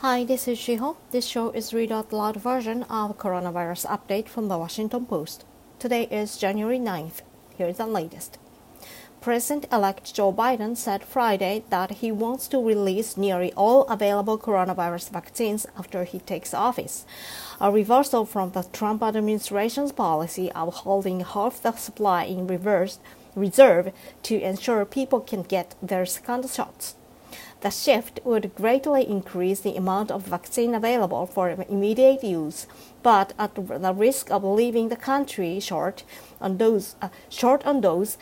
Hi, this is Shiho. This show is read out loud version of coronavirus update from the Washington Post. Today is January 9th. Here is the latest. President-elect Joe Biden said Friday that he wants to release nearly all available coronavirus vaccines after he takes office, a reversal from the Trump administration's policy of holding half the supply in reverse reserve to ensure people can get their second shots. The shift would greatly increase the amount of vaccine available for immediate use, but at the risk of leaving the country short on those uh, short on those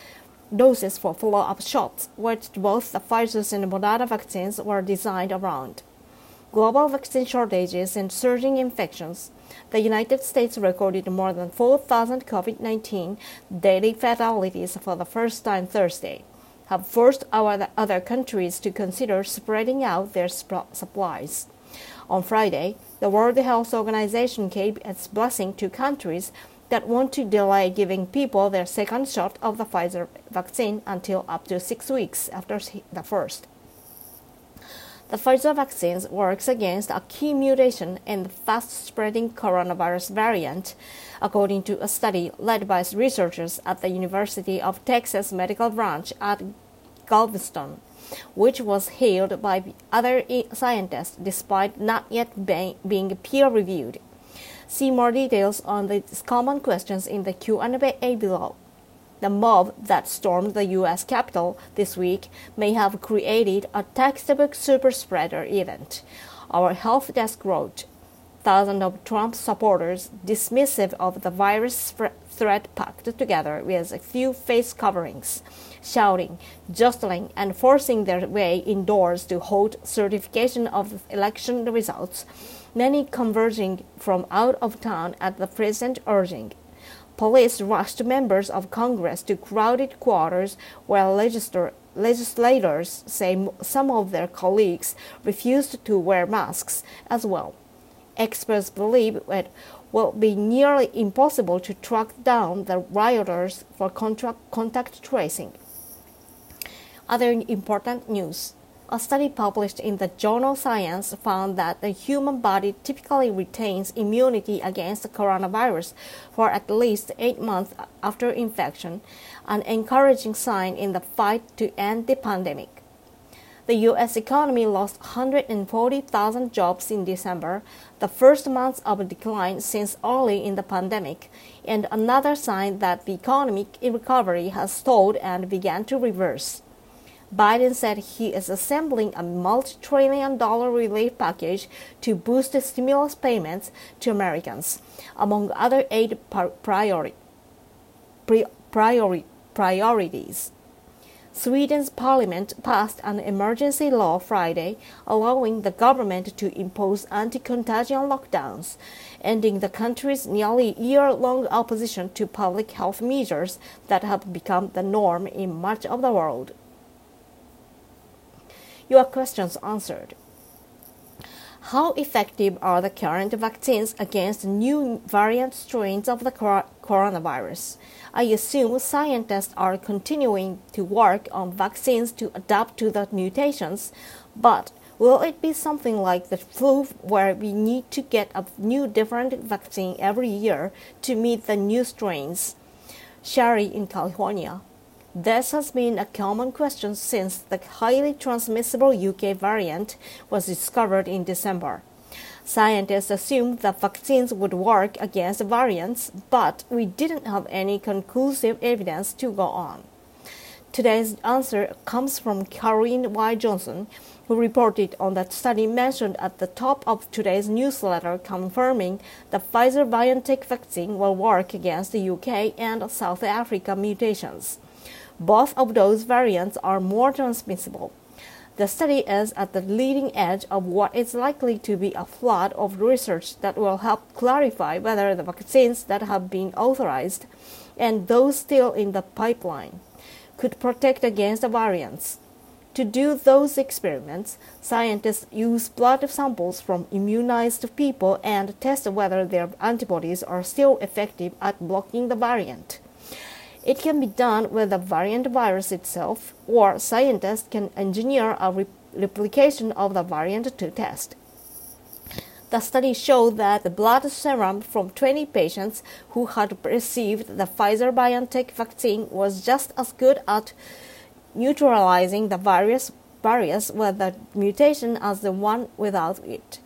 doses for follow-up shots, which both the Pfizer and Moderna vaccines were designed around. Global vaccine shortages and surging infections. The United States recorded more than 4,000 COVID-19 daily fatalities for the first time Thursday have forced our other countries to consider spreading out their supplies. On Friday, the World Health Organization gave its blessing to countries that want to delay giving people their second shot of the Pfizer vaccine until up to six weeks after the first. The Pfizer vaccine works against a key mutation in the fast spreading coronavirus variant, according to a study led by researchers at the University of Texas Medical Branch at Galveston, which was hailed by other scientists despite not yet being peer reviewed. See more details on these common questions in the Q&A below. The mob that stormed the U.S. Capitol this week may have created a textbook super spreader event. Our health desk wrote, thousands of Trump supporters dismissive of the virus threat packed together with a few face coverings, shouting, jostling, and forcing their way indoors to hold certification of election results, many converging from out of town at the president's urging. Police rushed members of Congress to crowded quarters where legislators say some of their colleagues refused to wear masks as well. Experts believe it will be nearly impossible to track down the rioters for contact tracing. Other important news. A study published in the journal Science found that the human body typically retains immunity against the coronavirus for at least eight months after infection, an encouraging sign in the fight to end the pandemic. The U.S. economy lost 140,000 jobs in December, the first month of decline since early in the pandemic, and another sign that the economic recovery has stalled and began to reverse. Biden said he is assembling a multi trillion dollar relief package to boost stimulus payments to Americans, among other aid priori- priori- priorities. Sweden's parliament passed an emergency law Friday allowing the government to impose anti contagion lockdowns, ending the country's nearly year long opposition to public health measures that have become the norm in much of the world your questions answered. How effective are the current vaccines against new variant strains of the coronavirus? I assume scientists are continuing to work on vaccines to adapt to the mutations, but will it be something like the flu where we need to get a new different vaccine every year to meet the new strains? Sherry in California. This has been a common question since the highly transmissible UK variant was discovered in December. Scientists assumed that vaccines would work against variants, but we didn't have any conclusive evidence to go on. Today's answer comes from Caroline Y. Johnson, who reported on that study mentioned at the top of today's newsletter confirming the Pfizer BioNTech vaccine will work against the UK and South Africa mutations. Both of those variants are more transmissible. The study is at the leading edge of what is likely to be a flood of research that will help clarify whether the vaccines that have been authorized and those still in the pipeline could protect against the variants. To do those experiments, scientists use blood samples from immunized people and test whether their antibodies are still effective at blocking the variant. It can be done with the variant virus itself, or scientists can engineer a re- replication of the variant to test. The study showed that the blood serum from 20 patients who had received the Pfizer BioNTech vaccine was just as good at neutralizing the virus barriers with the mutation as the one without it.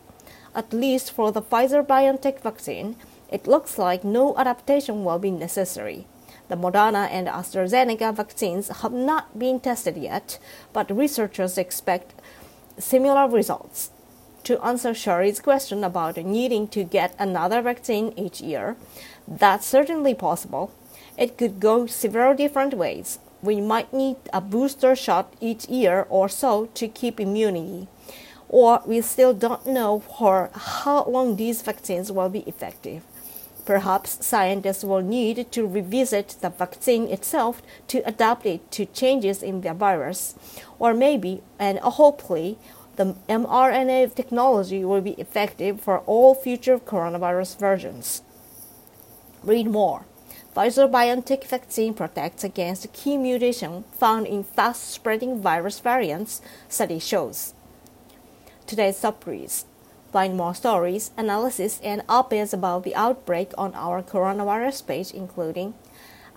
At least for the Pfizer BioNTech vaccine, it looks like no adaptation will be necessary. The Moderna and AstraZeneca vaccines have not been tested yet, but researchers expect similar results. To answer Sherry's question about needing to get another vaccine each year, that's certainly possible. It could go several different ways. We might need a booster shot each year or so to keep immunity. Or we still don't know for how long these vaccines will be effective. Perhaps scientists will need to revisit the vaccine itself to adapt it to changes in the virus, or maybe and hopefully the mRNA technology will be effective for all future coronavirus versions. Read more. Pfizer BioNTech vaccine protects against key mutation found in fast spreading virus variants, study shows. Today's surprise. Find more stories, analysis, and op-eds about the outbreak on our coronavirus page, including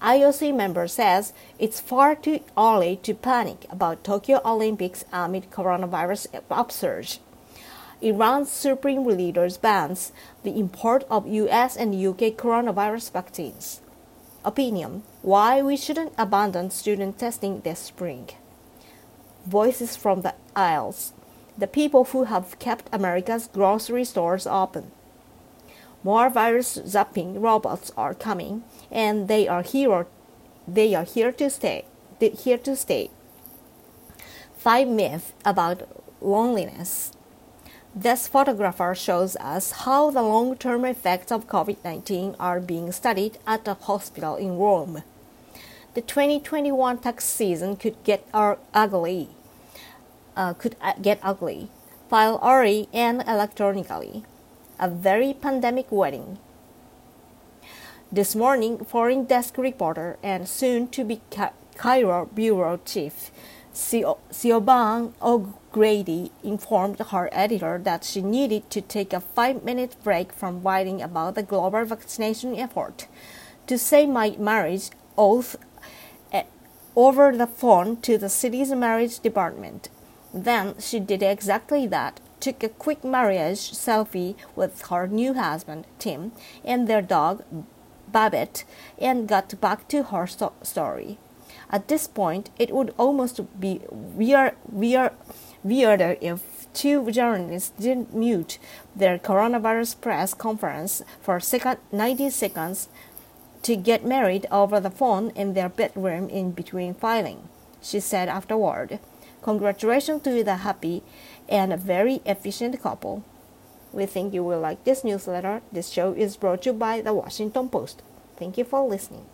IOC member says it's far too early to panic about Tokyo Olympics amid coronavirus upsurge. Iran's supreme leaders bans the import of US and UK coronavirus vaccines. Opinion Why we shouldn't abandon student testing this spring. Voices from the aisles the people who have kept America's grocery stores open. More virus zapping robots are coming, and they are here. They are here to stay. Here to stay. Five myths about loneliness. This photographer shows us how the long-term effects of COVID-19 are being studied at a hospital in Rome. The 2021 tax season could get ugly uh, could uh, get ugly, file orally and electronically. A very pandemic wedding. This morning, foreign desk reporter and soon to be Cairo bureau chief Siobhan O'Grady informed her editor that she needed to take a five minute break from writing about the global vaccination effort to say my marriage oath eh, over the phone to the city's marriage department. Then she did exactly that took a quick marriage selfie with her new husband, Tim, and their dog, Babette, and got back to her sto- story. At this point, it would almost be weird, weird, weirder if two journalists didn't mute their coronavirus press conference for second, 90 seconds to get married over the phone in their bedroom in between filing, she said afterward. Congratulations to you the happy and very efficient couple. We think you will like this newsletter. This show is brought to you by the Washington Post. Thank you for listening.